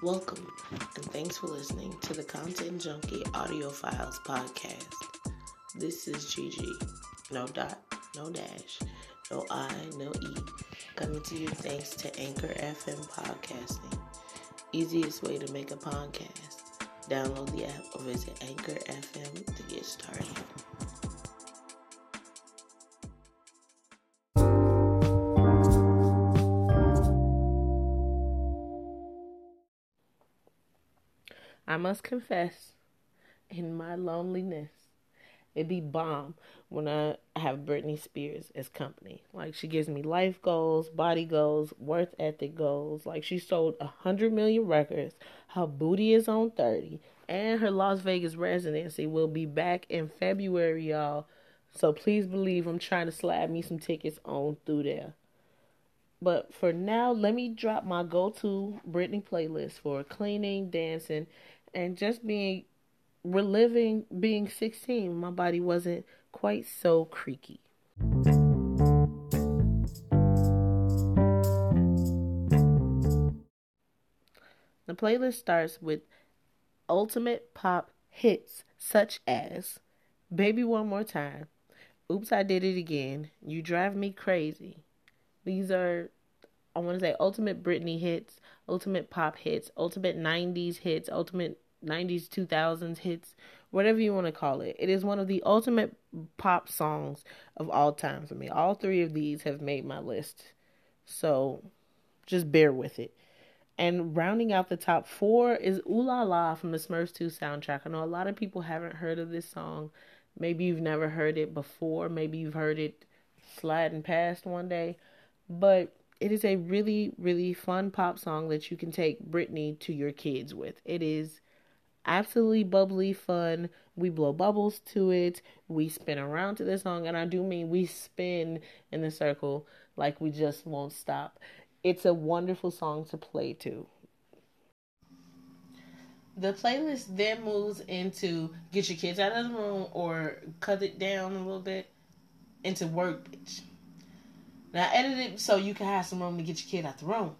Welcome, and thanks for listening to the Content Junkie Audio Files podcast. This is Gigi. No dot, no dash, no I, no E. Coming to you thanks to Anchor FM Podcasting. Easiest way to make a podcast. Download the app or visit Anchor FM to get started. I must confess, in my loneliness, it'd be bomb when I have Britney Spears as company. Like she gives me life goals, body goals, worth ethic goals. Like she sold a hundred million records. Her booty is on thirty, and her Las Vegas residency will be back in February, y'all. So please believe I'm trying to slap me some tickets on through there. But for now, let me drop my go-to Britney playlist for cleaning, dancing, and just being reliving being 16 my body wasn't quite so creaky. The playlist starts with ultimate pop hits such as baby one more time oops i did it again you drive me crazy. These are I want to say ultimate Britney hits, ultimate pop hits, ultimate 90s hits, ultimate 90s 2000s hits, whatever you want to call it. It is one of the ultimate pop songs of all time for me. All three of these have made my list. So just bear with it. And rounding out the top four is Ooh La La from the Smurfs 2 soundtrack. I know a lot of people haven't heard of this song. Maybe you've never heard it before. Maybe you've heard it sliding past one day. But it is a really, really fun pop song that you can take Britney to your kids with. It is absolutely bubbly fun. We blow bubbles to it. We spin around to the song, and I do mean we spin in the circle like we just won't stop. It's a wonderful song to play to. The playlist then moves into get your kids out of the room or cut it down a little bit into work bitch. Now edit it so you can have some room to get your kid out the room.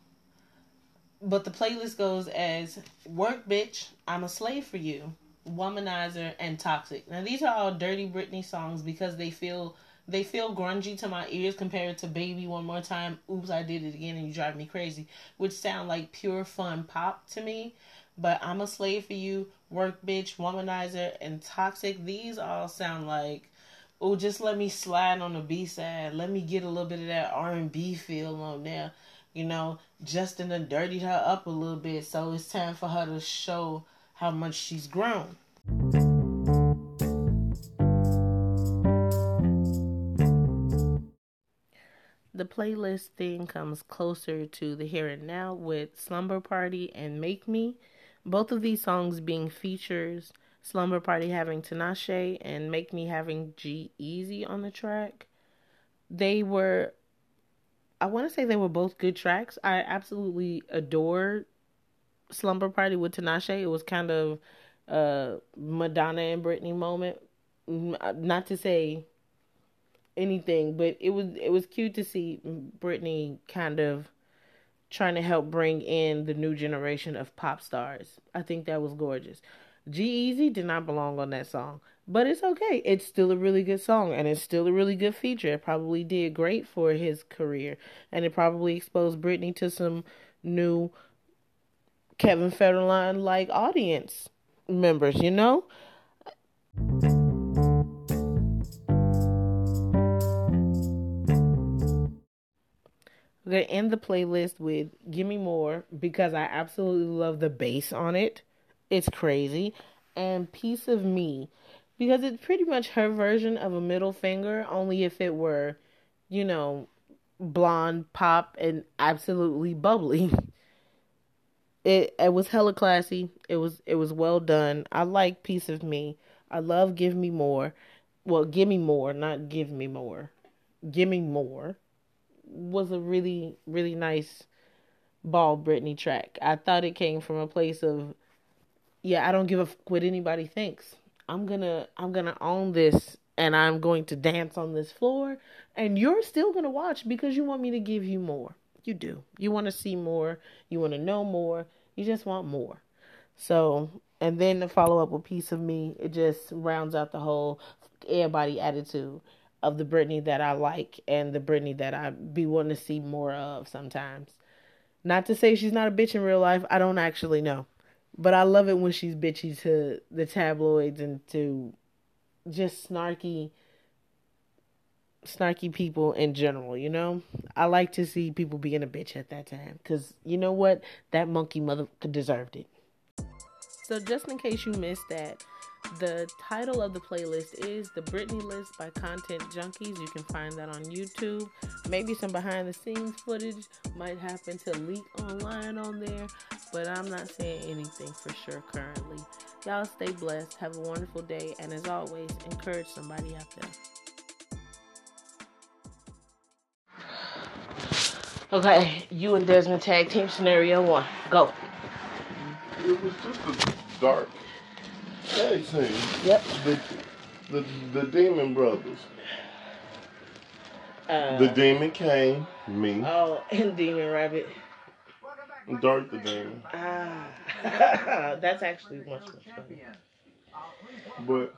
But the playlist goes as Work Bitch, I'm a Slave for You, Womanizer, and Toxic. Now these are all dirty Britney songs because they feel they feel grungy to my ears compared to Baby One More Time, Oops I Did It Again and You Drive Me Crazy, which sound like pure fun pop to me. But I'm a Slave for You, Work Bitch, Womanizer, and Toxic, these all sound like oh just let me slide on the B side. Let me get a little bit of that R and B feel on there you know, Justin done dirtied her up a little bit, so it's time for her to show how much she's grown. The playlist thing comes closer to the here and now with Slumber Party and Make Me. Both of these songs being features, Slumber Party having Tinashe and Make Me having G-Eazy on the track. They were I want to say they were both good tracks. I absolutely adore Slumber Party with Tinashe. It was kind of a Madonna and Britney moment. Mm, uh, not to say anything, but it was it was cute to see Britney kind of trying to help bring in the new generation of pop stars. I think that was gorgeous. G-Eazy did not belong on that song. But it's okay. It's still a really good song and it's still a really good feature. It probably did great for his career and it probably exposed Britney to some new Kevin Federline like audience members, you know? We're to end the playlist with Gimme More because I absolutely love the bass on it. It's crazy. And Piece of Me because it's pretty much her version of a middle finger, only if it were, you know, blonde, pop, and absolutely bubbly. It it was hella classy. It was it was well done. I like Piece of Me. I love Give Me More. Well, Give Me More, not Give Me More. Give Me More was a really really nice ball Britney track. I thought it came from a place of yeah, I don't give a f- what anybody thinks. I'm gonna I'm gonna own this and I'm going to dance on this floor and you're still gonna watch because you want me to give you more. You do. You want to see more, you want to know more, You just want more. So, and then the follow up with Piece of Me, it just rounds out the whole everybody attitude of the Britney that I like and the Britney that I be wanting to see more of sometimes. Not to say she's not a bitch in real life, I don't actually know. But I love it when she's bitchy to the tabloids and to just snarky snarky people in general, you know? I like to see people being a bitch at that time cuz you know what? That monkey mother deserved it. So just in case you missed that, the title of the playlist is The Britney List by Content Junkies. You can find that on YouTube. Maybe some behind the scenes footage might happen to leak online on there, but I'm not saying anything for sure currently. Y'all stay blessed, have a wonderful day, and as always, encourage somebody out there. Okay, you and Desmond tag team scenario one. Go. It was just a dark tag team. Yep. The the the Demon Brothers. Uh, The Demon Kane, me, oh, and Demon Rabbit. Dark the Demon. Ah, that's actually much more funny. But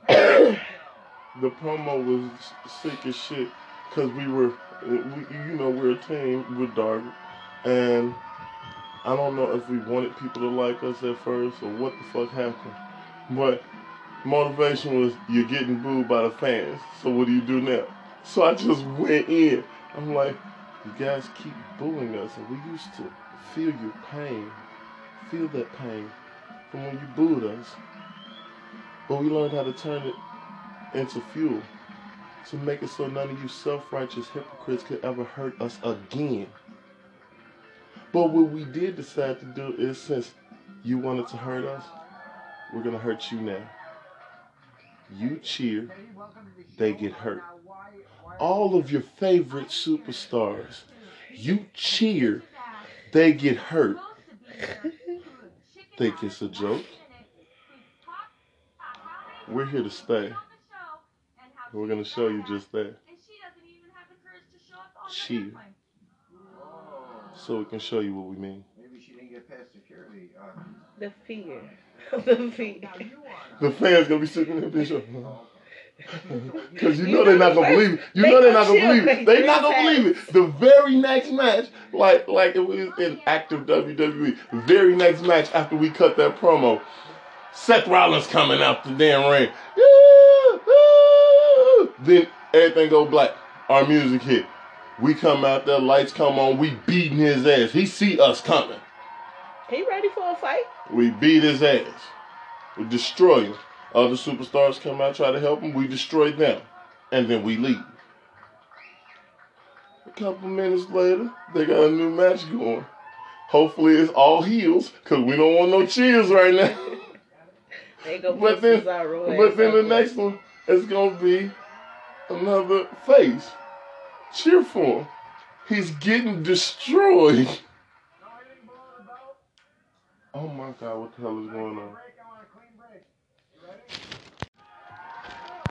the promo was sick as shit because we were, we, you know, we're a team with Dark, and I don't know if we wanted people to like us at first or what the fuck happened, but motivation was you're getting booed by the fans. So what do you do now? So I just went in. I'm like, you guys keep booing us, and we used to feel your pain, feel that pain from when you booed us. But we learned how to turn it into fuel to make it so none of you self-righteous hypocrites could ever hurt us again. But what we did decide to do is since you wanted to hurt us, we're gonna hurt you now. You cheer, they get hurt. All of your favorite superstars, you cheer, they get hurt. Think it's a joke? We're here to stay. We're gonna show you just that. Cheer. So we can show you what we mean. Maybe she didn't get past security. Uh, The fear. the fear. The fans gonna be sitting there, bitch. Cause you You know they're not gonna believe it. You they know they're not gonna believe it. They three not gonna believe it. The very next match, like like it was in active WWE. Very next match after we cut that promo, Seth Rollins coming out the damn ring. Then everything go black. Our music hit. We come out there, lights come on. We beating his ass. He see us coming. He ready for a fight? We beat his ass. We destroy him. Other superstars come out, try to help him. We destroy them. And then we leave. A couple minutes later, they got a new match going. Hopefully it's all heels, because we don't want no cheers right now. They go But then, but then the next one is going to be another face. Cheer for him. He's getting destroyed. Oh my god, what the hell is going on?